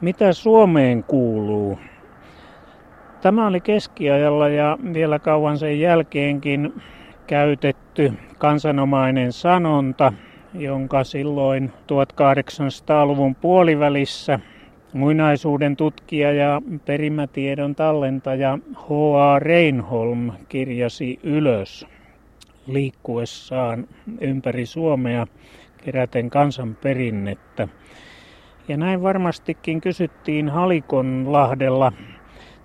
Mitä Suomeen kuuluu? Tämä oli keskiajalla ja vielä kauan sen jälkeenkin käytetty kansanomainen sanonta, jonka silloin 1800-luvun puolivälissä muinaisuuden tutkija ja perimätiedon tallentaja H.A. Reinholm kirjasi ylös liikkuessaan ympäri Suomea keräten kansanperinnettä. Ja näin varmastikin kysyttiin Halikonlahdella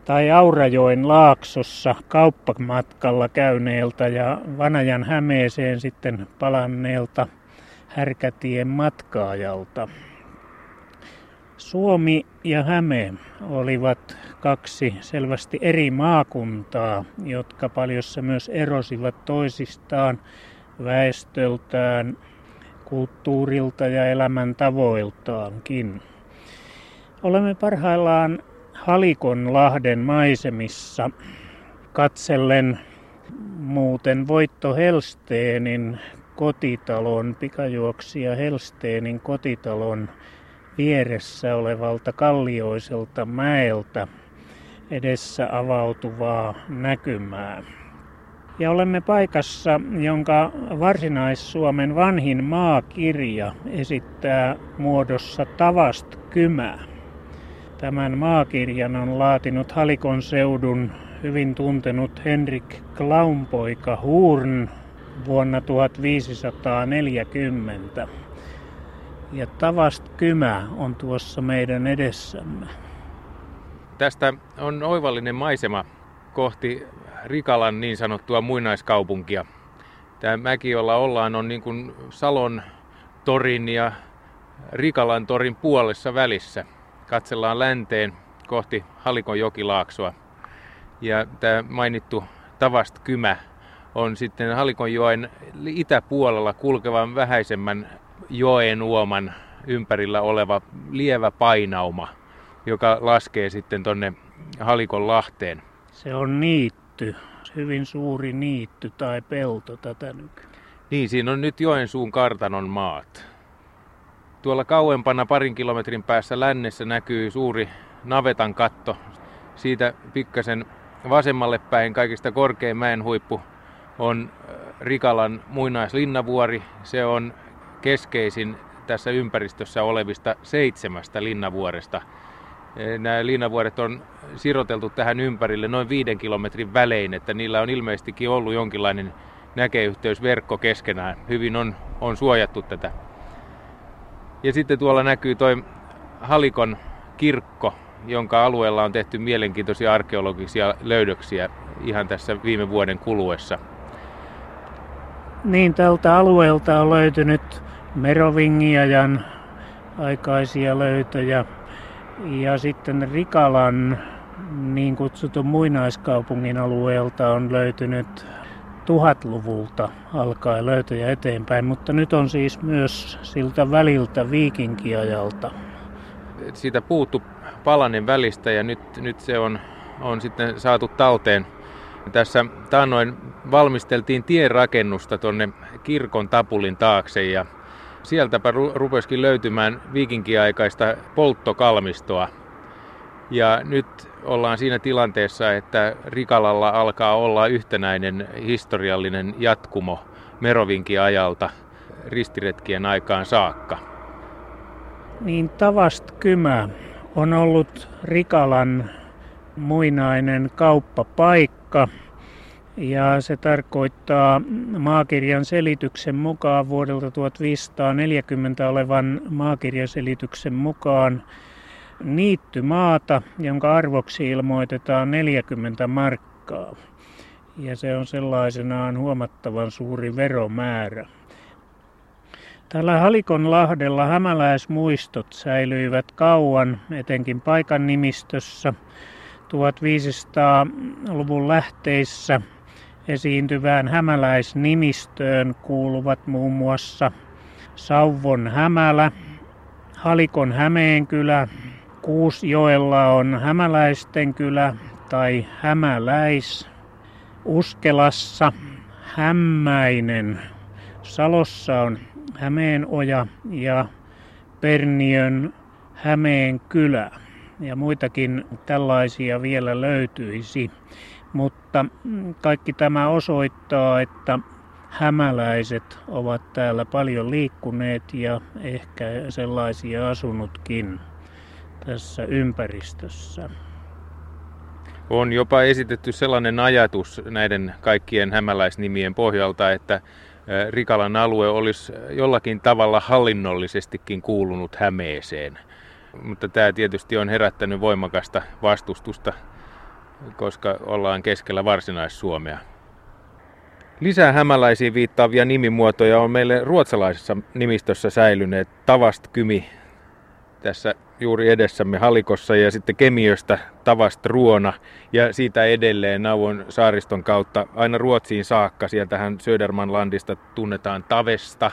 tai Aurajoen laaksossa kauppamatkalla käyneeltä ja Vanajan Hämeeseen sitten palanneelta Härkätien matkaajalta. Suomi ja Häme olivat kaksi selvästi eri maakuntaa, jotka paljossa myös erosivat toisistaan väestöltään, kulttuurilta ja elämäntavoiltaankin. Olemme parhaillaan Halikonlahden maisemissa katsellen muuten Voitto Helsteenin kotitalon, pikajuoksija Helsteenin kotitalon vieressä olevalta kallioiselta mäeltä edessä avautuvaa näkymää. Ja olemme paikassa, jonka varsinais-Suomen vanhin maakirja esittää muodossa tavast kymä. Tämän maakirjan on laatinut Halikon seudun hyvin tuntenut Henrik Klaunpoika Hurn vuonna 1540. Ja Tavast Kymä on tuossa meidän edessämme. Tästä on oivallinen maisema kohti Rikalan niin sanottua muinaiskaupunkia. Tämä mäki, jolla ollaan, on niin kuin Salon torin ja Rikalan torin puolessa välissä. Katsellaan länteen kohti Halikon jokilaaksoa. Ja tämä mainittu Tavast Kymä on sitten Halikonjoen itäpuolella kulkevan vähäisemmän joen uoman ympärillä oleva lievä painauma, joka laskee sitten tonne Halikon lahteen. Se on niitty, hyvin suuri niitty tai pelto tätä nykyään. Niin, siinä on nyt Joensuun kartanon maat. Tuolla kauempana parin kilometrin päässä lännessä näkyy suuri navetan katto. Siitä pikkasen vasemmalle päin kaikista korkein mäen huippu on äh, Rikalan muinaislinnavuori. Se on keskeisin tässä ympäristössä olevista seitsemästä linnavuoresta. Äh, nämä linnavuoret on siroteltu tähän ympärille noin viiden kilometrin välein, että niillä on ilmeisestikin ollut jonkinlainen näkeyhteysverkko keskenään. Hyvin on, on suojattu tätä. Ja sitten tuolla näkyy toi Halikon kirkko, jonka alueella on tehty mielenkiintoisia arkeologisia löydöksiä ihan tässä viime vuoden kuluessa. Niin, tältä alueelta on löytynyt Merovingiajan aikaisia löytöjä ja sitten Rikalan niin kutsutun muinaiskaupungin alueelta on löytynyt tuhatluvulta alkaen löytöjä eteenpäin, mutta nyt on siis myös siltä väliltä viikinkiajalta. Siitä puuttu palanen välistä ja nyt, nyt se on, on sitten saatu talteen. Tässä taannoin valmisteltiin tienrakennusta tuonne kirkon tapulin taakse ja sieltäpä rupesikin löytymään viikinkiaikaista polttokalmistoa. Ja nyt ollaan siinä tilanteessa, että Rikalalla alkaa olla yhtenäinen historiallinen jatkumo Merovinki-ajalta ristiretkien aikaan saakka. Niin Tavast Kymä on ollut Rikalan muinainen kauppapaikka. Ja se tarkoittaa maakirjan selityksen mukaan vuodelta 1540 olevan maakirjaselityksen mukaan niittymaata, jonka arvoksi ilmoitetaan 40 markkaa. Ja se on sellaisenaan huomattavan suuri veromäärä. Tällä Halikonlahdella hämäläismuistot säilyivät kauan, etenkin paikan nimistössä. 1500-luvun lähteissä esiintyvään hämäläisnimistöön kuuluvat muun muassa Sauvon Hämälä, Halikon Hämeenkylä, Kuusjoella on Hämäläisten kylä tai Hämäläis, Uskelassa Hämmäinen, Salossa on Hämeenoja ja Perniön Hämeen kylä. ja muitakin tällaisia vielä löytyisi. Mutta mm, kaikki tämä osoittaa, että hämäläiset ovat täällä paljon liikkuneet ja ehkä sellaisia asunutkin tässä ympäristössä. On jopa esitetty sellainen ajatus näiden kaikkien hämäläisnimien pohjalta, että Rikalan alue olisi jollakin tavalla hallinnollisestikin kuulunut Hämeeseen. Mutta tämä tietysti on herättänyt voimakasta vastustusta, koska ollaan keskellä varsinais-Suomea. Lisää hämäläisiin viittaavia nimimuotoja on meille ruotsalaisessa nimistössä säilyneet Tavast Kymi tässä juuri edessämme Halikossa ja sitten Kemiöstä Tavast Ruona ja siitä edelleen Nauvon saariston kautta aina Ruotsiin saakka. Sieltähän Södermanlandista tunnetaan Tavesta,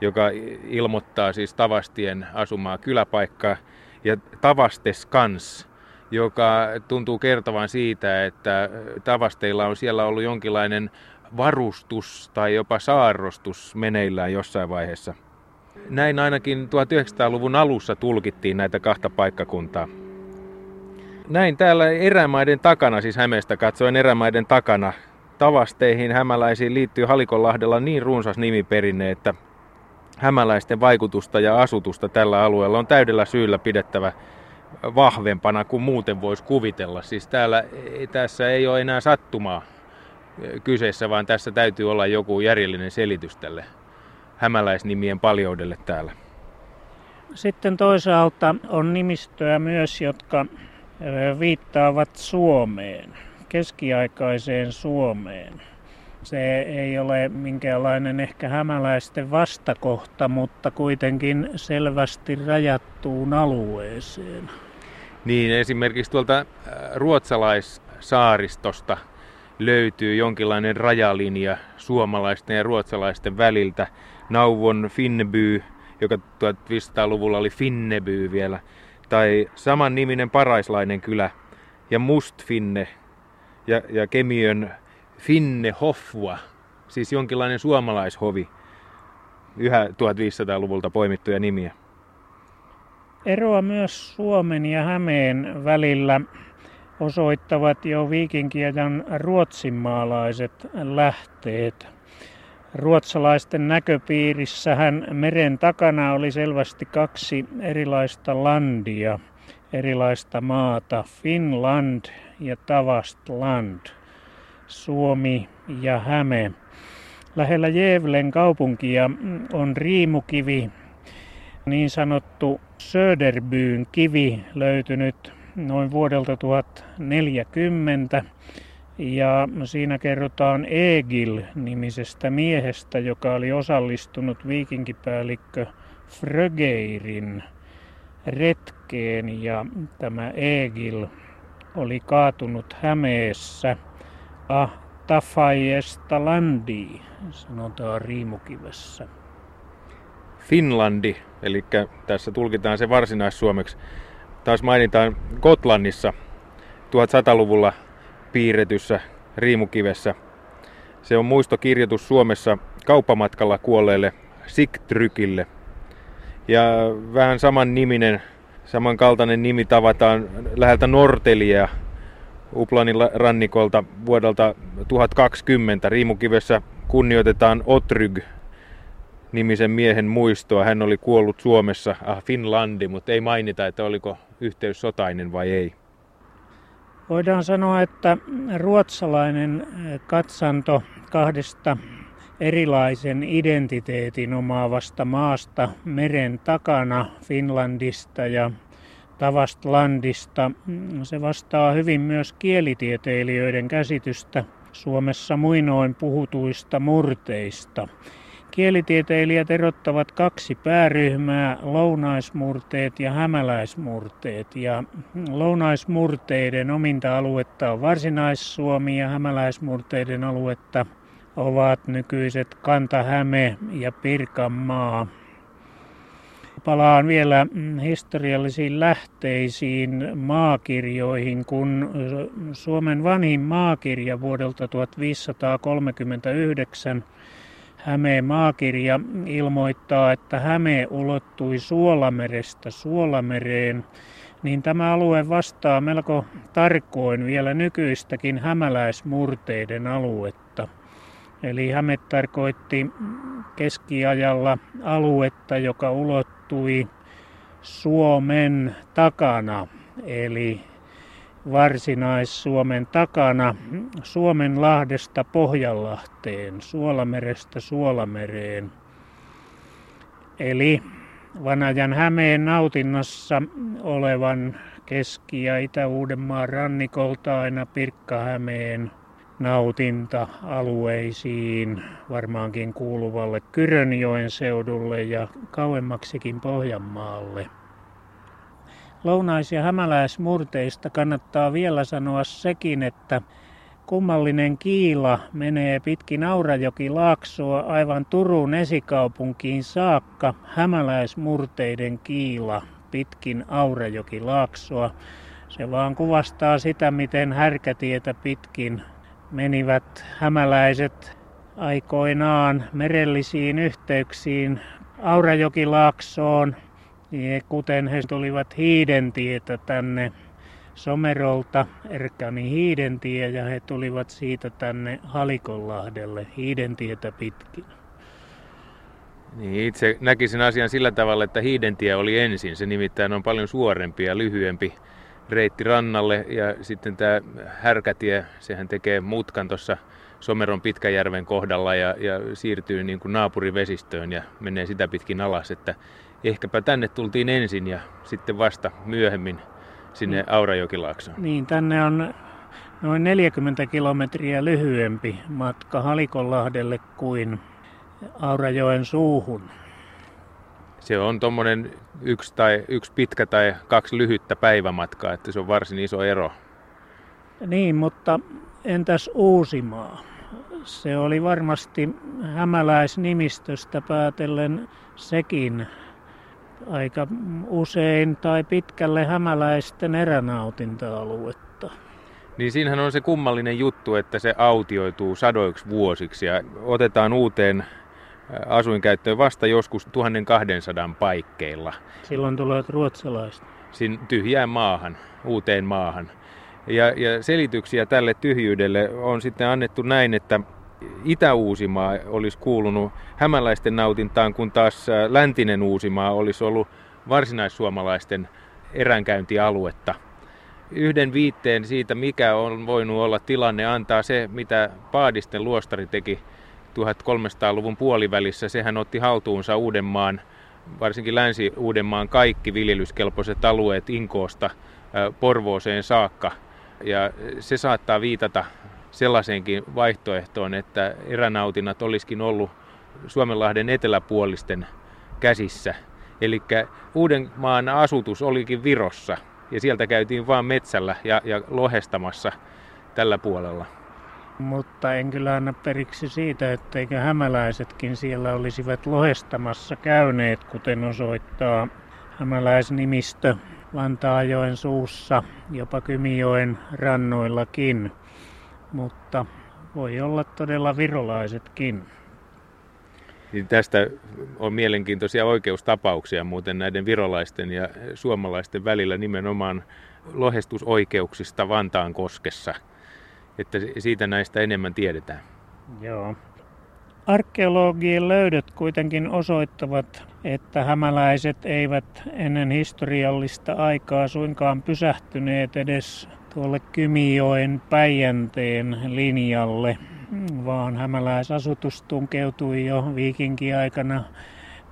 joka ilmoittaa siis Tavastien asumaa kyläpaikkaa ja Tavastes kans, joka tuntuu kertovan siitä, että Tavasteilla on siellä ollut jonkinlainen varustus tai jopa saarrostus meneillään jossain vaiheessa. Näin ainakin 1900-luvun alussa tulkittiin näitä kahta paikkakuntaa. Näin täällä erämaiden takana, siis Hämeestä katsoen erämaiden takana, tavasteihin hämäläisiin liittyy Halikonlahdella niin runsas nimiperinne, että hämäläisten vaikutusta ja asutusta tällä alueella on täydellä syyllä pidettävä vahvempana kuin muuten voisi kuvitella. Siis täällä, tässä ei ole enää sattumaa kyseessä, vaan tässä täytyy olla joku järjellinen selitys tälle hämäläisnimien paljoudelle täällä. Sitten toisaalta on nimistöjä myös, jotka viittaavat Suomeen, keskiaikaiseen Suomeen. Se ei ole minkäänlainen ehkä hämäläisten vastakohta, mutta kuitenkin selvästi rajattuun alueeseen. Niin, esimerkiksi tuolta ruotsalaissaaristosta löytyy jonkinlainen rajalinja suomalaisten ja ruotsalaisten väliltä. Nauvon Finneby, joka 1500-luvulla oli Finneby vielä, tai saman niminen paraislainen kylä, ja Mustfinne, ja, ja Kemiön Finne Hoffua, siis jonkinlainen suomalaishovi, yhä 1500-luvulta poimittuja nimiä. Eroa myös Suomen ja Hämeen välillä osoittavat jo viikinkiajan ruotsinmaalaiset lähteet. Ruotsalaisten näköpiirissähän meren takana oli selvästi kaksi erilaista landia, erilaista maata, Finland ja Tavastland, Suomi ja Häme. Lähellä Jevlen kaupunkia on riimukivi, niin sanottu Söderbyyn kivi löytynyt noin vuodelta 1040 ja siinä kerrotaan Egil-nimisestä miehestä, joka oli osallistunut viikinkipäällikkö Frögeirin retkeen. Ja tämä Egil oli kaatunut Hämeessä ah Tafajesta landi, sanotaan riimukivessä. Finlandi, eli tässä tulkitaan se varsinais-suomeksi. Taas mainitaan Gotlannissa 1100-luvulla piirretyssä riimukivessä. Se on muistokirjoitus Suomessa kauppamatkalla kuolleelle Sigtrykille. Ja vähän saman niminen, samankaltainen nimi tavataan läheltä Nortelia Uplanin rannikolta vuodelta 1020. Riimukivessä kunnioitetaan Otryg nimisen miehen muistoa. Hän oli kuollut Suomessa, ah Finlandi, mutta ei mainita, että oliko yhteys sotainen vai ei. Voidaan sanoa, että ruotsalainen katsanto kahdesta erilaisen identiteetin omaavasta maasta meren takana Finlandista ja Tavastlandista. Se vastaa hyvin myös kielitieteilijöiden käsitystä Suomessa muinoin puhutuista murteista. Kielitieteilijät erottavat kaksi pääryhmää, lounaismurteet ja hämäläismurteet. Ja lounaismurteiden ominta aluetta on varsinais-Suomi ja hämäläismurteiden aluetta ovat nykyiset Kanta-Häme ja Pirkanmaa. Palaan vielä historiallisiin lähteisiin, maakirjoihin, kun Suomen vanhin maakirja vuodelta 1539 Hämeen maakirja ilmoittaa, että Häme ulottui Suolamerestä Suolamereen, niin tämä alue vastaa melko tarkoin vielä nykyistäkin hämäläismurteiden aluetta. Eli Häme tarkoitti keskiajalla aluetta, joka ulottui Suomen takana, eli Varsinais-Suomen takana Suomenlahdesta Pohjanlahteen, Suolamerestä Suolamereen. Eli Vanajan Hämeen nautinnossa olevan Keski- ja Itä-Uudenmaan rannikolta aina Pirkkahämeen nautinta-alueisiin, varmaankin kuuluvalle Kyrönjoen seudulle ja kauemmaksikin Pohjanmaalle. Lounais- ja hämäläismurteista kannattaa vielä sanoa sekin, että kummallinen kiila menee pitkin Aurajoki-laaksoa aivan Turun esikaupunkiin saakka. Hämäläismurteiden kiila pitkin Aurajoki-laaksoa. Se vaan kuvastaa sitä, miten härkätietä pitkin menivät hämäläiset aikoinaan merellisiin yhteyksiin Aurajokilaaksoon, kuten he tulivat Hiidentietä tänne Somerolta, Erkani Hiidentie, ja he tulivat siitä tänne Halikonlahdelle Hiidentietä pitkin. Niin, itse näkisin asian sillä tavalla, että Hiidentie oli ensin. Se nimittäin on paljon suorempi ja lyhyempi reitti rannalle ja sitten tämä härkätie, sehän tekee mutkan tuossa Someron Pitkäjärven kohdalla ja, ja siirtyy niin kuin naapurivesistöön ja menee sitä pitkin alas, että ehkäpä tänne tultiin ensin ja sitten vasta myöhemmin sinne mm. Aurajokilaaksoon. Niin, tänne on noin 40 kilometriä lyhyempi matka Halikonlahdelle kuin Aurajoen suuhun se on tuommoinen yksi, tai, yksi pitkä tai kaksi lyhyttä päivämatkaa, että se on varsin iso ero. Niin, mutta entäs Uusimaa? Se oli varmasti hämäläisnimistöstä päätellen sekin aika usein tai pitkälle hämäläisten eränautinta-aluetta. Niin siinähän on se kummallinen juttu, että se autioituu sadoiksi vuosiksi ja otetaan uuteen asuinkäyttöön vasta joskus 1200 paikkeilla. Silloin tulevat ruotsalaiset. Sin tyhjään maahan, uuteen maahan. Ja, ja selityksiä tälle tyhjyydelle on sitten annettu näin, että Itä-Uusimaa olisi kuulunut hämäläisten nautintaan, kun taas läntinen Uusimaa olisi ollut varsinaissuomalaisten eränkäyntialuetta. Yhden viitteen siitä, mikä on voinut olla tilanne, antaa se, mitä Paadisten luostari teki 1300-luvun puolivälissä sehän otti haltuunsa Uudenmaan, varsinkin Länsi-Uudenmaan kaikki viljelyskelpoiset alueet Inkoosta Porvooseen saakka. Ja se saattaa viitata sellaiseenkin vaihtoehtoon, että eränautinnat olisikin ollut Suomenlahden eteläpuolisten käsissä. Eli Uudenmaan asutus olikin Virossa ja sieltä käytiin vain metsällä ja, ja lohestamassa tällä puolella mutta en kyllä anna periksi siitä, etteikö hämäläisetkin siellä olisivat lohestamassa käyneet, kuten osoittaa hämäläisnimistö Vantaajoen suussa, jopa Kymijoen rannoillakin, mutta voi olla todella virolaisetkin. Niin tästä on mielenkiintoisia oikeustapauksia muuten näiden virolaisten ja suomalaisten välillä nimenomaan lohestusoikeuksista Vantaan koskessa – että siitä näistä enemmän tiedetään. Joo. Arkeologien löydöt kuitenkin osoittavat, että hämäläiset eivät ennen historiallista aikaa suinkaan pysähtyneet edes tuolle Kymijoen Päijänteen linjalle, vaan hämäläisasutus tunkeutui jo viikinkiaikana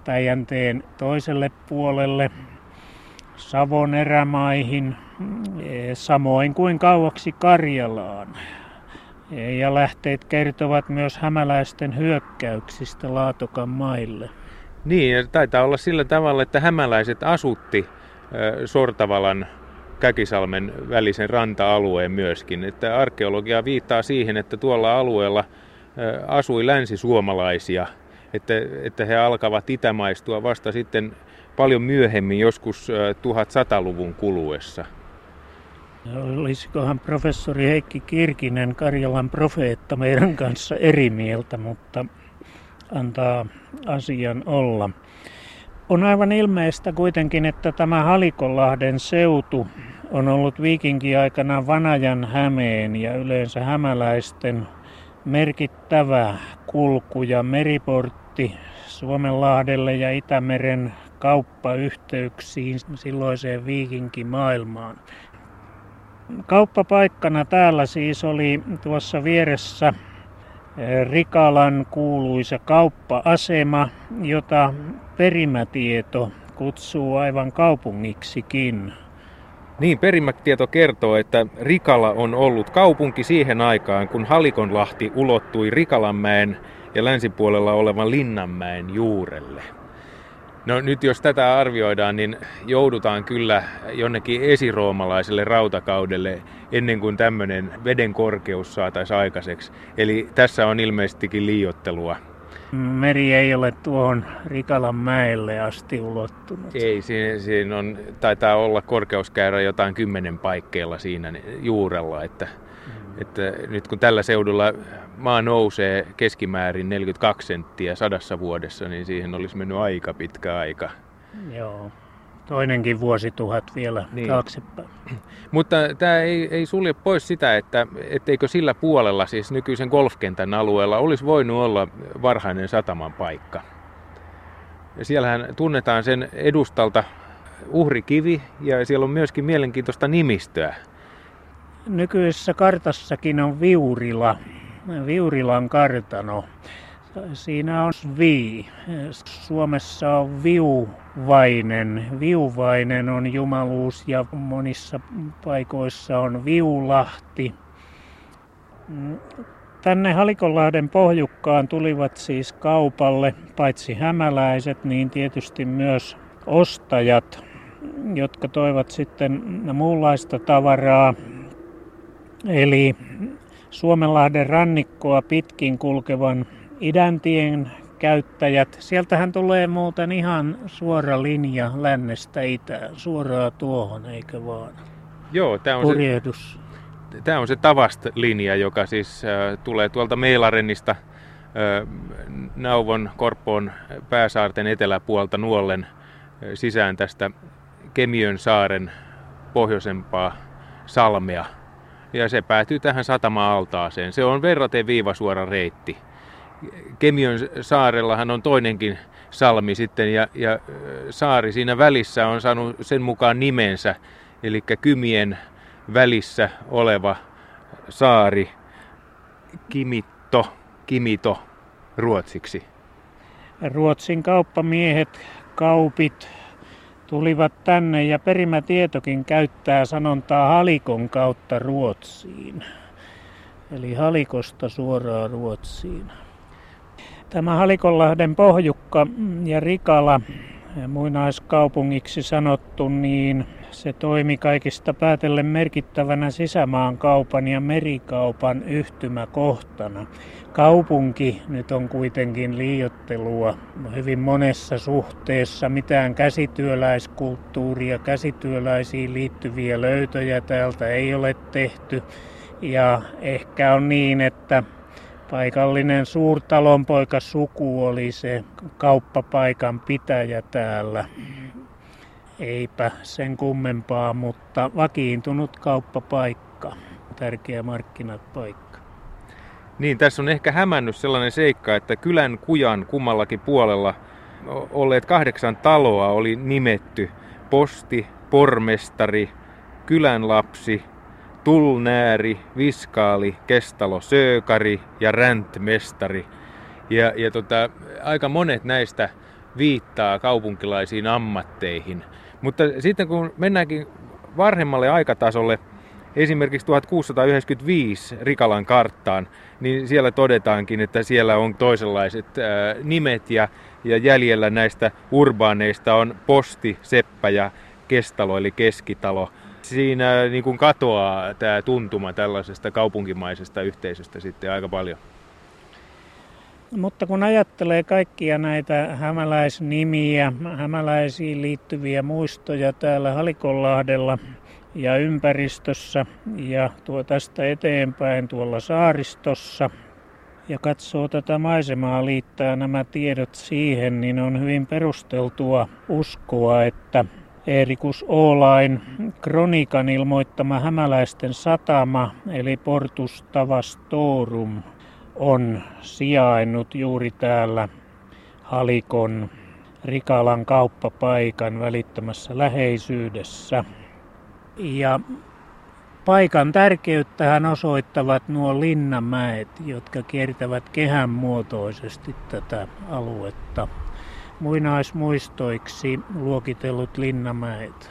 Päijänteen toiselle puolelle Savon erämaihin, samoin kuin kauaksi Karjalaan. Ja lähteet kertovat myös hämäläisten hyökkäyksistä Laatokan maille. Niin, taitaa olla sillä tavalla, että hämäläiset asutti Sortavalan Käkisalmen välisen ranta-alueen myöskin. Että arkeologia viittaa siihen, että tuolla alueella asui länsisuomalaisia, että, että he alkavat itämaistua vasta sitten paljon myöhemmin, joskus 1100-luvun kuluessa. Olisikohan professori Heikki Kirkinen, Karjalan profeetta, meidän kanssa eri mieltä, mutta antaa asian olla. On aivan ilmeistä kuitenkin, että tämä Halikonlahden seutu on ollut viikinkiaikana Vanajan Hämeen ja yleensä hämäläisten merkittävä kulku- ja meriportti Suomenlahdelle ja Itämeren kauppayhteyksiin silloiseen viikinkimaailmaan. Kauppapaikkana täällä siis oli tuossa vieressä eh, Rikalan kuuluisa kauppa-asema, jota perimätieto kutsuu aivan kaupungiksikin. Niin, perimätieto kertoo, että Rikala on ollut kaupunki siihen aikaan, kun Halikonlahti ulottui Rikalanmäen ja länsipuolella olevan Linnanmäen juurelle. No nyt jos tätä arvioidaan, niin joudutaan kyllä jonnekin esiroomalaiselle rautakaudelle ennen kuin tämmöinen veden korkeus saataisiin aikaiseksi. Eli tässä on ilmeisestikin liiottelua. Meri ei ole tuohon Rikalan mäelle asti ulottunut. Ei, siinä, siinä on, taitaa olla korkeuskäyrä jotain kymmenen paikkeilla siinä juurella, että. Että nyt kun tällä seudulla maa nousee keskimäärin 42 senttiä sadassa vuodessa, niin siihen olisi mennyt aika pitkä aika. Joo, toinenkin vuosituhat vielä niin. taaksepäin. Mutta tämä ei, ei sulje pois sitä, että etteikö sillä puolella, siis nykyisen golfkentän alueella, olisi voinut olla varhainen sataman paikka. Ja siellähän tunnetaan sen edustalta uhrikivi ja siellä on myöskin mielenkiintoista nimistöä. Nykyisessä kartassakin on Viurila, Viurilan kartano. Siinä on vi. Suomessa on viuvainen. Viuvainen on jumaluus ja monissa paikoissa on viulahti. Tänne Halikonlahden pohjukkaan tulivat siis kaupalle paitsi hämäläiset, niin tietysti myös ostajat, jotka toivat sitten muunlaista tavaraa. Eli Suomenlahden rannikkoa pitkin kulkevan idäntien käyttäjät. Sieltähän tulee muuten ihan suora linja lännestä itään, suoraan tuohon, eikö vaan? Joo, tämä on Purjehdus. se, tämä on se Tavast-linja, joka siis äh, tulee tuolta Meilarenista äh, Nauvon, Korppoon, Pääsaarten eteläpuolta Nuollen äh, sisään tästä Kemiön saaren pohjoisempaa salmea ja se päätyy tähän satama-altaaseen. Se on verraten viivasuora reitti. Kemion saarellahan on toinenkin salmi sitten ja, ja saari siinä välissä on saanut sen mukaan nimensä, eli Kymien välissä oleva saari Kimitto, Kimito ruotsiksi. Ruotsin kauppamiehet, kaupit, tulivat tänne ja perimätietokin käyttää sanontaa halikon kautta Ruotsiin. Eli halikosta suoraan Ruotsiin. Tämä Halikonlahden pohjukka ja Rikala muinaiskaupungiksi sanottu, niin se toimi kaikista päätellen merkittävänä sisämaan kaupan ja merikaupan yhtymäkohtana. Kaupunki nyt on kuitenkin liiottelua hyvin monessa suhteessa. Mitään käsityöläiskulttuuria, käsityöläisiin liittyviä löytöjä täältä ei ole tehty. Ja ehkä on niin, että paikallinen suurtalonpoika suku oli se kauppapaikan pitäjä täällä. Eipä sen kummempaa, mutta vakiintunut kauppapaikka, tärkeä markkinapaikka. Niin, tässä on ehkä hämännyt sellainen seikka, että kylän kujan kummallakin puolella olleet kahdeksan taloa oli nimetty posti, pormestari, kylän lapsi, tulnääri, viskaali, kestalo, söökari ja räntmestari. Ja, ja tota, aika monet näistä viittaa kaupunkilaisiin ammatteihin. Mutta sitten kun mennäänkin varhemmalle aikatasolle, esimerkiksi 1695 Rikalan karttaan, niin siellä todetaankin, että siellä on toisenlaiset nimet ja, ja jäljellä näistä urbaaneista on posti, seppä ja kestalo eli keskitalo. Siinä niin kuin katoaa tämä tuntuma tällaisesta kaupunkimaisesta yhteisöstä sitten aika paljon. Mutta kun ajattelee kaikkia näitä hämäläisnimiä, hämäläisiin liittyviä muistoja täällä Halikonlahdella ja ympäristössä ja tuo tästä eteenpäin tuolla saaristossa ja katsoo tätä maisemaa, liittää nämä tiedot siihen, niin on hyvin perusteltua uskoa, että Eerikus Oolain kronikan ilmoittama hämäläisten satama, eli Portus Tavastorum, on sijainnut juuri täällä Halikon Rikalan kauppapaikan välittömässä läheisyydessä. Ja paikan tärkeyttähän osoittavat nuo linnamäet, jotka kiertävät kehän muotoisesti tätä aluetta. Muinaismuistoiksi luokitellut linnamäet.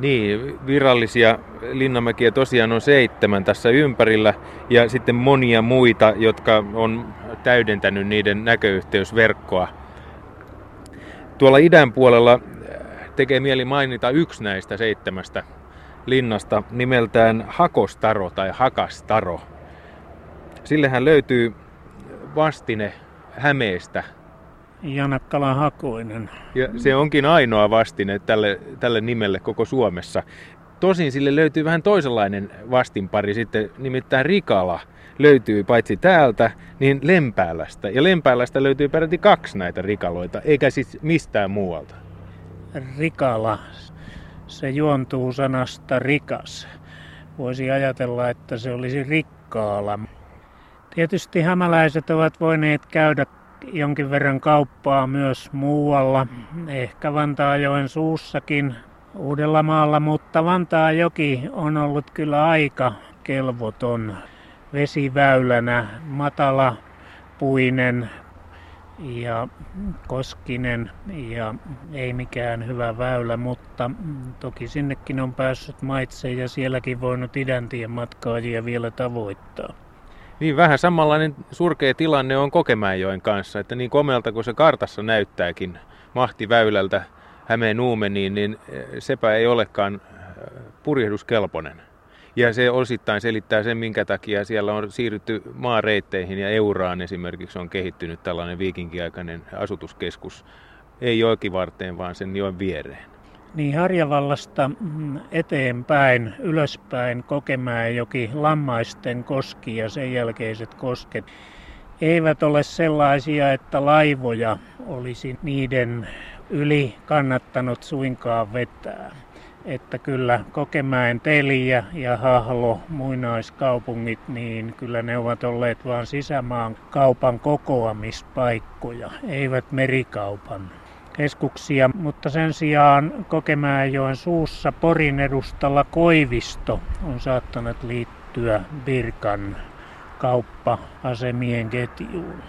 Niin, virallisia linnamäkiä tosiaan on seitsemän tässä ympärillä ja sitten monia muita, jotka on täydentänyt niiden näköyhteysverkkoa. Tuolla idän puolella tekee mieli mainita yksi näistä seitsemästä linnasta nimeltään Hakostaro tai Hakastaro. Sillehän löytyy vastine Hämeestä. Janakkala Hakoinen. Ja se onkin ainoa vastine tälle, tälle nimelle koko Suomessa. Tosin sille löytyy vähän toisenlainen vastinpari sitten, nimittäin Rikala löytyy paitsi täältä, niin Lempäälästä. Ja Lempäälästä löytyy peräti kaksi näitä rikaloita, eikä siis mistään muualta. Rikala, se juontuu sanasta rikas. Voisi ajatella, että se olisi rikkaala. Tietysti hämäläiset ovat voineet käydä jonkin verran kauppaa myös muualla, ehkä Vantaajoen suussakin Uudellamaalla, mutta Vantaajoki on ollut kyllä aika kelvoton vesiväylänä, matala puinen ja koskinen ja ei mikään hyvä väylä, mutta toki sinnekin on päässyt maitse ja sielläkin voinut idäntien matkaajia vielä tavoittaa. Niin vähän samanlainen surkea tilanne on Kokemäenjoen kanssa, että niin komealta kuin se kartassa näyttääkin mahtiväylältä Hämeen Nuumeniin, niin sepä ei olekaan äh, purjehduskelpoinen. Ja se osittain selittää sen, minkä takia siellä on siirrytty maareitteihin ja Euraan esimerkiksi on kehittynyt tällainen viikinkiaikainen asutuskeskus. Ei jokivarteen, vaan sen joen viereen. Niin Harjavallasta mm, eteenpäin, ylöspäin Kokemäenjoki, Lammaisten koski ja sen jälkeiset kosket eivät ole sellaisia, että laivoja olisi niiden yli kannattanut suinkaan vetää. Että kyllä Kokemäen Teliä ja Hahlo, muinaiskaupungit, niin kyllä ne ovat olleet vain sisämaan kaupan kokoamispaikkoja, eivät merikaupan keskuksia, mutta sen sijaan Kokemäenjoen suussa Porin edustalla Koivisto on saattanut liittyä Birkan kauppa-asemien ketjuun.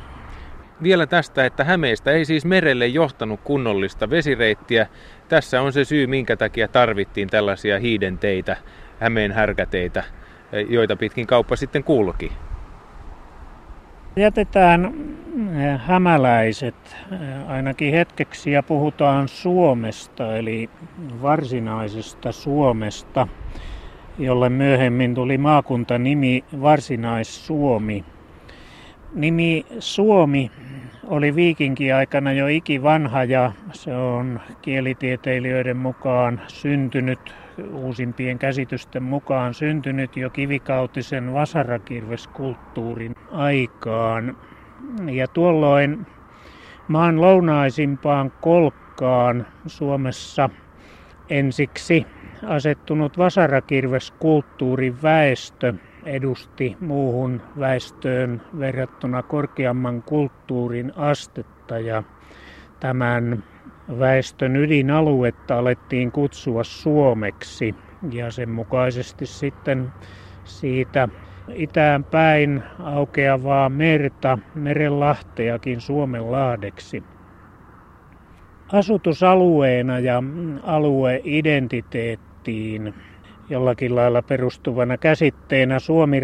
Vielä tästä, että Hämeestä ei siis merelle johtanut kunnollista vesireittiä. Tässä on se syy, minkä takia tarvittiin tällaisia hiidenteitä, Hämeen härkäteitä, joita pitkin kauppa sitten kulki. Jätetään eh, hämäläiset eh, ainakin hetkeksi ja puhutaan Suomesta, eli varsinaisesta Suomesta, jolle myöhemmin tuli maakuntanimi Varsinais-Suomi. Nimi Suomi oli viikinkiaikana jo ikivanha ja se on kielitieteilijöiden mukaan syntynyt, uusimpien käsitysten mukaan syntynyt jo kivikautisen vasarakirveskulttuurin aikaan. Ja tuolloin maan lounaisimpaan kolkkaan Suomessa ensiksi asettunut vasarakirveskulttuurin väestö edusti muuhun väestöön verrattuna korkeamman kulttuurin astetta ja tämän väestön ydinaluetta alettiin kutsua Suomeksi ja sen mukaisesti sitten siitä itään päin aukeavaa merta, merenlahteakin Suomenlahdeksi. Asutusalueena ja alueidentiteettiin jollakin lailla perustuvana käsitteenä Suomi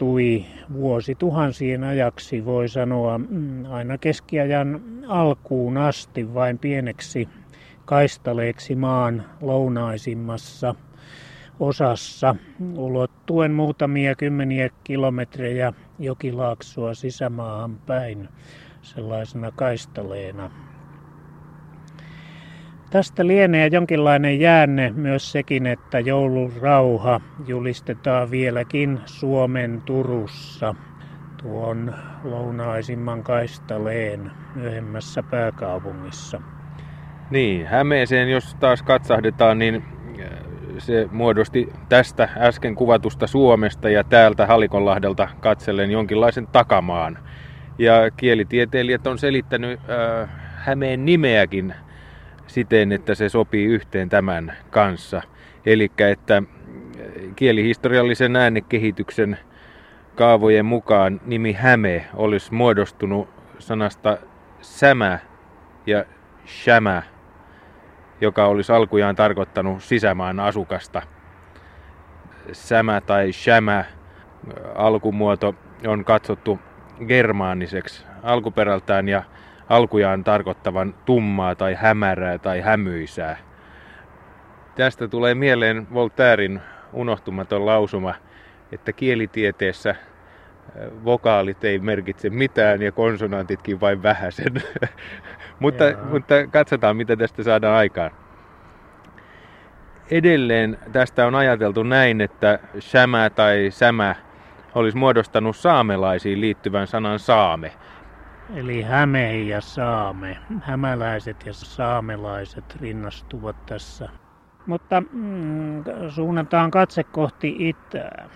rajoittui vuosituhansien ajaksi, voi sanoa mm, aina keskiajan alkuun asti vain pieneksi kaistaleeksi maan lounaisimmassa osassa, ulottuen muutamia kymmeniä kilometrejä jokilaaksoa sisämaahan päin sellaisena kaistaleena. Tästä lienee jonkinlainen jäänne myös sekin, että joulurauha julistetaan vieläkin Suomen Turussa tuon lounaisimman kaistaleen myöhemmässä pääkaupungissa. Niin, Hämeeseen jos taas katsahdetaan, niin äh, se muodosti tästä äsken kuvatusta Suomesta ja täältä Halikonlahdelta katsellen jonkinlaisen takamaan. Ja kielitieteilijät on selittänyt äh, Hämeen nimeäkin siten, että se sopii yhteen tämän kanssa. Eli että kielihistoriallisen äänekehityksen kaavojen mukaan nimi Häme olisi muodostunut sanasta sämä ja shämä, joka olisi alkujaan tarkoittanut sisämaan asukasta. Sämä tai shämä alkumuoto on katsottu germaaniseksi alkuperältään ja alkujaan tarkoittavan tummaa tai hämärää tai hämyisää. Tästä tulee mieleen Voltairin unohtumaton lausuma, että kielitieteessä vokaalit ei merkitse mitään ja konsonantitkin vain vähäsen. mutta, mutta katsotaan, mitä tästä saadaan aikaan. Edelleen tästä on ajateltu näin, että sämä tai sämä olisi muodostanut saamelaisiin liittyvän sanan saame. Eli Häme ja Saame. Hämäläiset ja saamelaiset rinnastuvat tässä. Mutta mm, suunnataan katse kohti itää.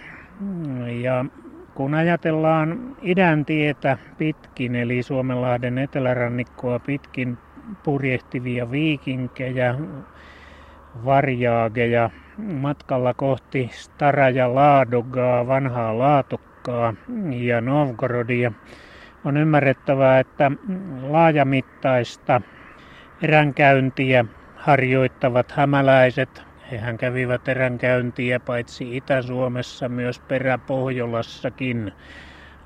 Ja kun ajatellaan idän tietä pitkin, eli Suomenlahden etelärannikkoa pitkin purjehtivia viikinkejä, varjaageja, matkalla kohti Stara ja Laadogaa, vanhaa Laatokkaa ja Novgorodia, on ymmärrettävää, että laajamittaista eränkäyntiä harjoittavat hämäläiset Hehän kävivät eränkäyntiä paitsi Itä-Suomessa myös Peräpohjolassakin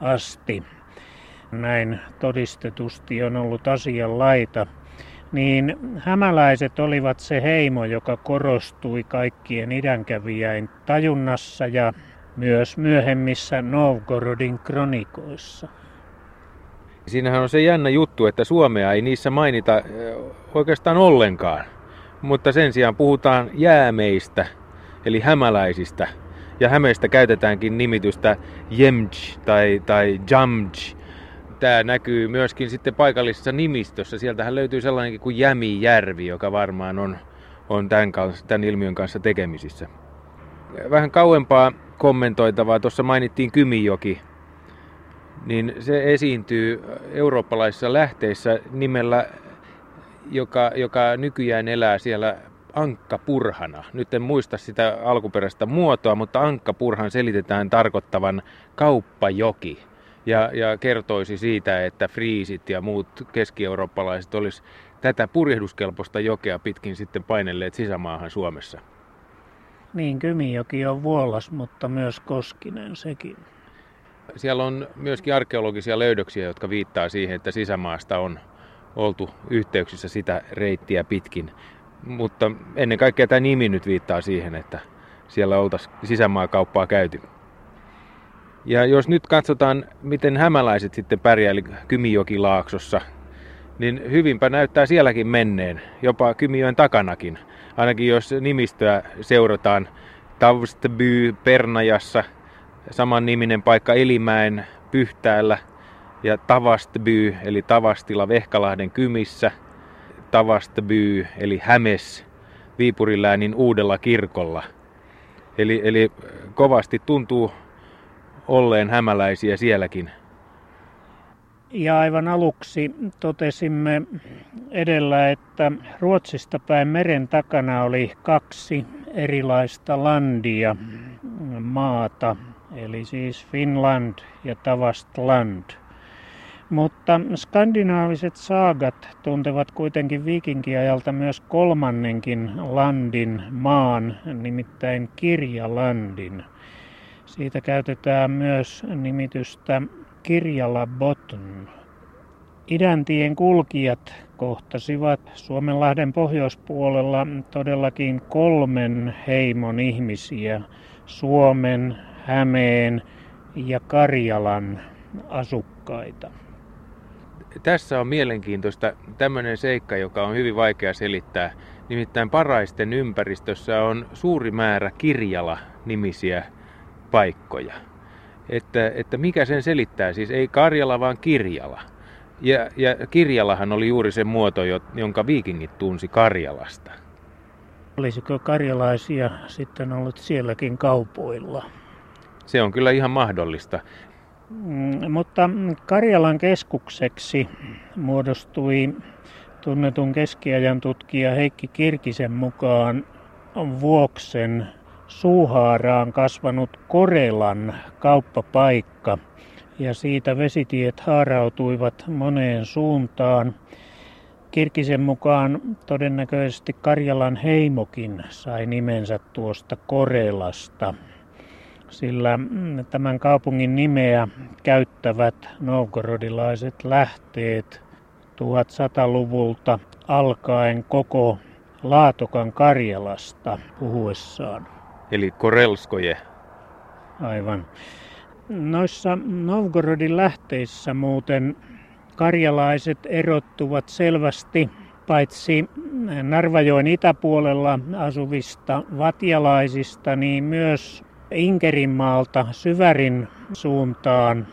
asti. Näin todistetusti on ollut asian laita. Niin hämäläiset olivat se heimo, joka korostui kaikkien idänkävijäin tajunnassa ja myös myöhemmissä Novgorodin kronikoissa. Siinähän on se jännä juttu, että Suomea ei niissä mainita oikeastaan ollenkaan. Mutta sen sijaan puhutaan jäämeistä, eli hämäläisistä. Ja hämeistä käytetäänkin nimitystä Jemj tai, tai Jamj. Tämä näkyy myöskin sitten paikallisessa nimistössä. Sieltähän löytyy sellainenkin kuin Jämijärvi, joka varmaan on, on tämän, kanssa, tämän ilmiön kanssa tekemisissä. Vähän kauempaa kommentoitavaa. Tuossa mainittiin Kymijoki. Niin se esiintyy eurooppalaisissa lähteissä nimellä joka, joka nykyään elää siellä ankkapurhana. Nyt en muista sitä alkuperäistä muotoa, mutta ankkapurhan selitetään tarkoittavan kauppajoki. Ja, ja kertoisi siitä, että friisit ja muut keski-eurooppalaiset olisi tätä purjehduskelpoista jokea pitkin sitten painelleet sisämaahan Suomessa. Niin, Kymijoki on vuolas, mutta myös Koskinen sekin. Siellä on myöskin arkeologisia löydöksiä, jotka viittaa siihen, että sisämaasta on oltu yhteyksissä sitä reittiä pitkin. Mutta ennen kaikkea tämä nimi nyt viittaa siihen, että siellä oltaisiin sisämaakauppaa käyty. Ja jos nyt katsotaan, miten hämäläiset sitten pärjäili Kymijokilaaksossa, niin hyvinpä näyttää sielläkin menneen, jopa Kymijoen takanakin. Ainakin jos nimistöä seurataan Tavstby Pernajassa, saman niminen paikka Elimäen Pyhtäällä – ja Tavastby eli Tavastila Vehkalahden kymissä, Tavastby eli Hämes Viipurin läänin uudella kirkolla. Eli, eli kovasti tuntuu olleen hämäläisiä sielläkin. Ja aivan aluksi totesimme edellä, että Ruotsista päin meren takana oli kaksi erilaista landia, maata, eli siis Finland ja Tavastland. Mutta skandinaaviset saagat tuntevat kuitenkin viikinkiajalta myös kolmannenkin landin maan, nimittäin Kirjalandin. Siitä käytetään myös nimitystä Kirjalabotn. Idäntien kulkijat kohtasivat Suomenlahden pohjoispuolella todellakin kolmen heimon ihmisiä, Suomen, Hämeen ja Karjalan asukkaita tässä on mielenkiintoista tämmöinen seikka, joka on hyvin vaikea selittää. Nimittäin paraisten ympäristössä on suuri määrä kirjala-nimisiä paikkoja. että, että mikä sen selittää. Siis ei Karjala, vaan Kirjala. Ja, ja Kirjalahan oli juuri se muoto, jonka viikingit tunsi Karjalasta. Olisiko karjalaisia sitten ollut sielläkin kaupoilla? Se on kyllä ihan mahdollista. Mm, mutta Karjalan keskukseksi muodostui tunnetun keskiajan tutkija Heikki Kirkisen mukaan Vuoksen Suuhaaraan kasvanut Korelan kauppapaikka ja siitä vesitiet haarautuivat moneen suuntaan. Kirkisen mukaan todennäköisesti Karjalan heimokin sai nimensä tuosta Korelasta, sillä tämän kaupungin nimeä käyttävät novgorodilaiset lähteet 1100-luvulta alkaen koko Laatokan Karjalasta puhuessaan. Eli Korelskoje. Aivan. Noissa Novgorodin lähteissä muuten karjalaiset erottuvat selvästi paitsi Narvajoen itäpuolella asuvista vatjalaisista, niin myös Inkerinmaalta Syvärin suuntaan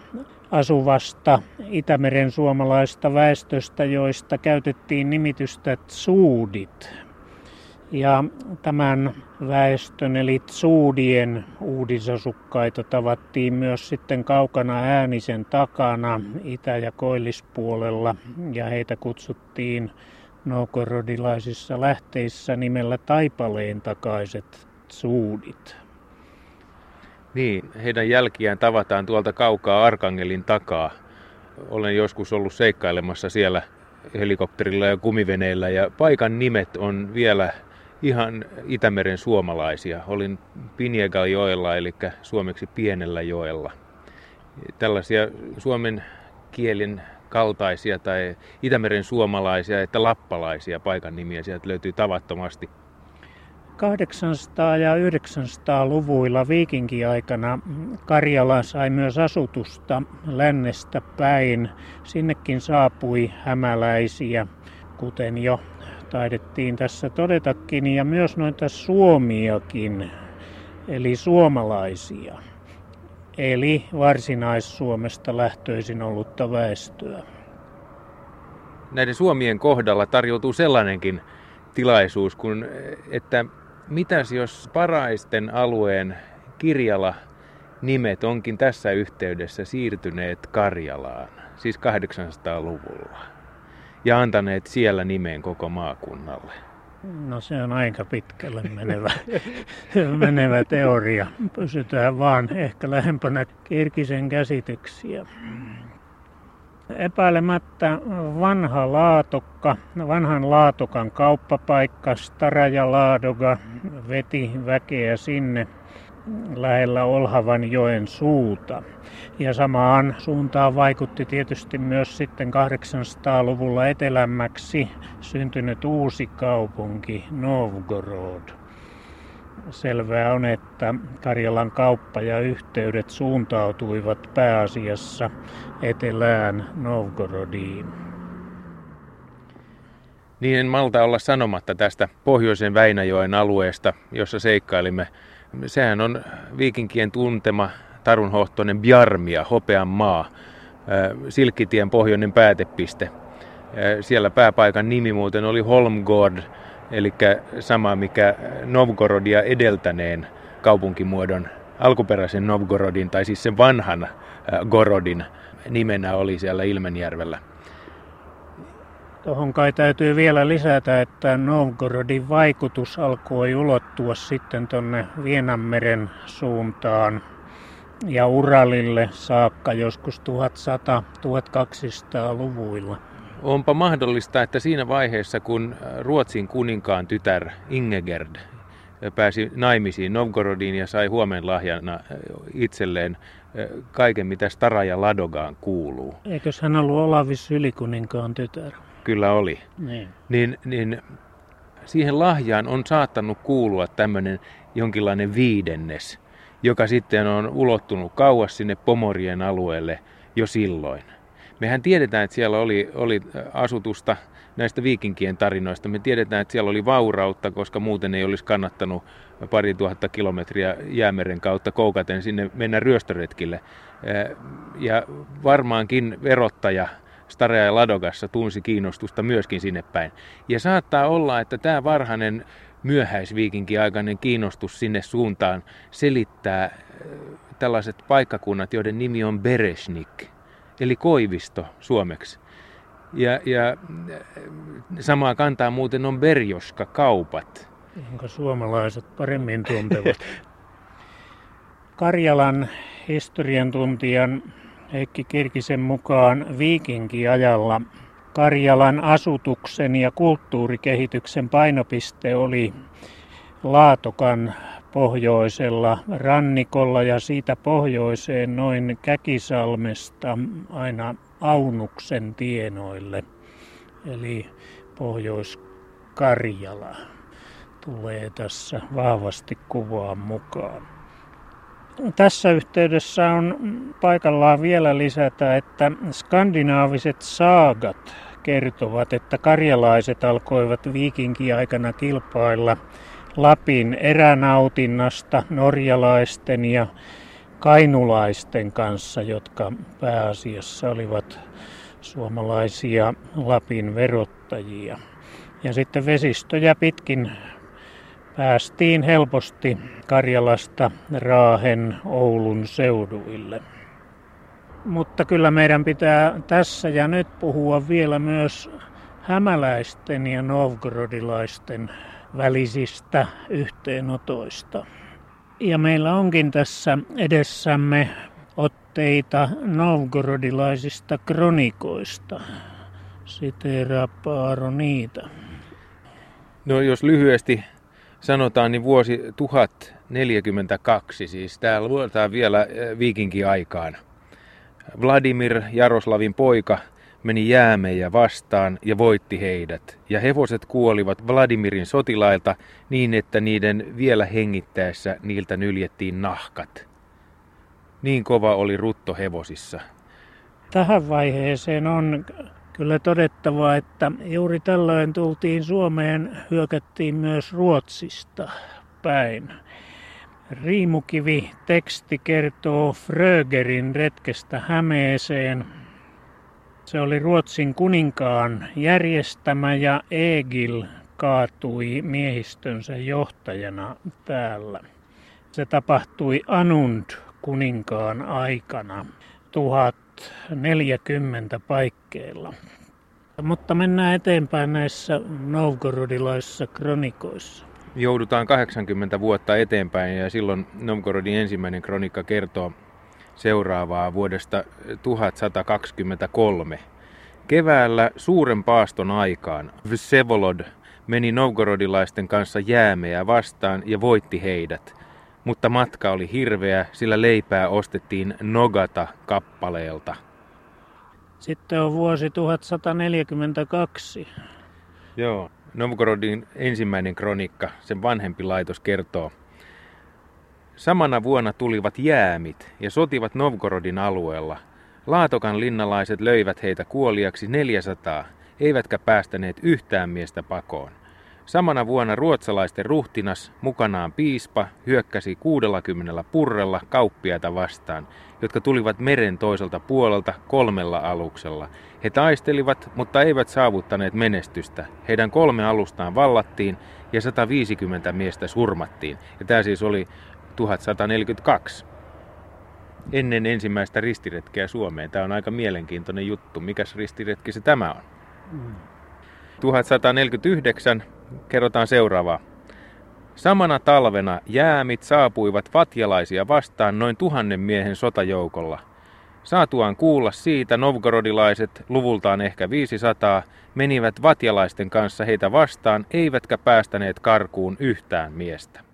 asuvasta Itämeren suomalaista väestöstä, joista käytettiin nimitystä tsuudit. Ja tämän väestön eli tsuudien uudisasukkaita tavattiin myös sitten kaukana äänisen takana itä- ja koillispuolella ja heitä kutsuttiin noukorodilaisissa lähteissä nimellä Taipaleen takaiset tsuudit. Niin, heidän jälkiään tavataan tuolta kaukaa Arkangelin takaa. Olen joskus ollut seikkailemassa siellä helikopterilla ja kumiveneillä ja paikan nimet on vielä ihan Itämeren suomalaisia. Olin Pinjegal-joella, eli suomeksi pienellä joella. Tällaisia suomen kielen kaltaisia tai Itämeren suomalaisia että lappalaisia paikan nimiä sieltä löytyy tavattomasti. 800- ja 900-luvuilla viikinkiaikana Karjala sai myös asutusta lännestä päin. Sinnekin saapui hämäläisiä, kuten jo taidettiin tässä todetakin, ja myös noita suomiakin, eli suomalaisia, eli varsinais-Suomesta lähtöisin ollutta väestöä. Näiden suomien kohdalla tarjoutuu sellainenkin tilaisuus, kun, että mitäs jos paraisten alueen Kirjala nimet onkin tässä yhteydessä siirtyneet Karjalaan, siis 800-luvulla ja antaneet siellä nimeen koko maakunnalle? No se on aika pitkälle menevä, menevä teoria. Pysytään vaan ehkä lähempänä Kirkisen käsityksiä. Epäilemättä vanha laatokka, vanhan laatokan kauppapaikka Staraja Laadoga veti väkeä sinne lähellä Olhavan joen suuta. Ja samaan suuntaan vaikutti tietysti myös sitten 800-luvulla etelämmäksi syntynyt uusi kaupunki Novgorod. Selvää on, että Karjalan kauppa ja yhteydet suuntautuivat pääasiassa etelään Novgorodiin. Niin en malta olla sanomatta tästä pohjoisen Väinäjoen alueesta, jossa seikkailimme Sehän on viikinkien tuntema tarunhohtoinen Bjarmia, hopean maa, Silkkitien pohjoinen päätepiste. Siellä pääpaikan nimi muuten oli Holmgård, eli sama mikä Novgorodia edeltäneen kaupunkimuodon alkuperäisen Novgorodin, tai siis sen vanhan Gorodin nimenä oli siellä Ilmenjärvellä. Tuohon kai täytyy vielä lisätä, että Novgorodin vaikutus alkoi ulottua sitten tuonne Vienanmeren suuntaan ja Uralille saakka joskus 1100-1200-luvuilla. Onpa mahdollista, että siinä vaiheessa, kun Ruotsin kuninkaan tytär Ingegerd pääsi naimisiin Novgorodiin ja sai huomen lahjana itselleen kaiken, mitä Stara ja Ladogaan kuuluu. Eikös hän ollut Olavis ylikuninkaan tytär? kyllä oli, niin. Niin, niin siihen lahjaan on saattanut kuulua tämmöinen jonkinlainen viidennes, joka sitten on ulottunut kauas sinne Pomorien alueelle jo silloin. Mehän tiedetään, että siellä oli, oli asutusta näistä viikinkien tarinoista. Me tiedetään, että siellä oli vaurautta, koska muuten ei olisi kannattanut pari tuhatta kilometriä jäämeren kautta koukaten sinne mennä ryöstöretkille. Ja varmaankin verottaja Starea ja Ladogassa tunsi kiinnostusta myöskin sinne päin. Ja saattaa olla, että tämä varhainen myöhäisviikinkiaikainen kiinnostus sinne suuntaan selittää tällaiset paikkakunnat, joiden nimi on Beresnik, eli Koivisto suomeksi. Ja, ja samaa kantaa muuten on Berjoska kaupat. Jonka suomalaiset paremmin tuntevat. Karjalan historian tuntijan Heikki Kirkisen mukaan viikinkiajalla Karjalan asutuksen ja kulttuurikehityksen painopiste oli Laatokan pohjoisella rannikolla ja siitä pohjoiseen noin Käkisalmesta aina Aunuksen tienoille. Eli Pohjois-Karjala tulee tässä vahvasti kuvaan mukaan. Tässä yhteydessä on paikallaan vielä lisätä, että skandinaaviset saagat kertovat, että karjalaiset alkoivat viikinkiaikana kilpailla Lapin eränautinnasta norjalaisten ja kainulaisten kanssa, jotka pääasiassa olivat suomalaisia Lapin verottajia. Ja sitten vesistöjä pitkin päästiin helposti Karjalasta Raahen Oulun seuduille. Mutta kyllä meidän pitää tässä ja nyt puhua vielä myös hämäläisten ja novgorodilaisten välisistä yhteenotoista. Ja meillä onkin tässä edessämme otteita novgorodilaisista kronikoista. Siteeraapa niitä. No jos lyhyesti sanotaan, niin vuosi 1042, siis täällä luotaan vielä eh, viikinkiaikaan. Vladimir, Jaroslavin poika, meni jäämejä vastaan ja voitti heidät, ja hevoset kuolivat Vladimirin sotilailta niin, että niiden vielä hengittäessä niiltä nyljettiin nahkat. Niin kova oli rutto hevosissa. Tähän vaiheeseen on kyllä todettava, että juuri tällöin tultiin Suomeen, hyökättiin myös Ruotsista päin. Riimukivi teksti kertoo Frögerin retkestä Hämeeseen. Se oli Ruotsin kuninkaan järjestämä ja Egil kaatui miehistönsä johtajana täällä. Se tapahtui Anund kuninkaan aikana 1040 paikkeilla. Mutta mennään eteenpäin näissä novgorodilaisissa kronikoissa. Joudutaan 80 vuotta eteenpäin ja silloin Novgorodin ensimmäinen kronikka kertoo seuraavaa vuodesta 1123. Keväällä suuren paaston aikaan Vsevolod meni novgorodilaisten kanssa jäämeä vastaan ja voitti heidat. Mutta matka oli hirveä, sillä leipää ostettiin Nogata kappaleelta. Sitten on vuosi 1142. Joo, Novgorodin ensimmäinen kronikka, sen vanhempi laitos kertoo. Samana vuonna tulivat jäämit ja sotivat Novgorodin alueella. Laatokan linnalaiset löivät heitä kuoliaksi 400, eivätkä päästäneet yhtään miestä pakoon. Samana vuonna ruotsalaisten ruhtinas, mukanaan piispa, hyökkäsi 60 purrella kauppiaita vastaan, jotka tulivat meren toiselta puolelta kolmella aluksella. He taistelivat, mutta eivät saavuttaneet menestystä. Heidän kolme alustaan vallattiin ja 150 miestä surmattiin. Ja tämä siis oli 1142 ennen ensimmäistä ristiretkeä Suomeen. Tämä on aika mielenkiintoinen juttu. Mikäs ristiretki se tämä on? 1149 kerrotaan seuraavaa. Samana talvena jäämit saapuivat vatjalaisia vastaan noin tuhannen miehen sotajoukolla. Saatuaan kuulla siitä novgorodilaiset, luvultaan ehkä 500, menivät vatjalaisten kanssa heitä vastaan, eivätkä päästäneet karkuun yhtään miestä.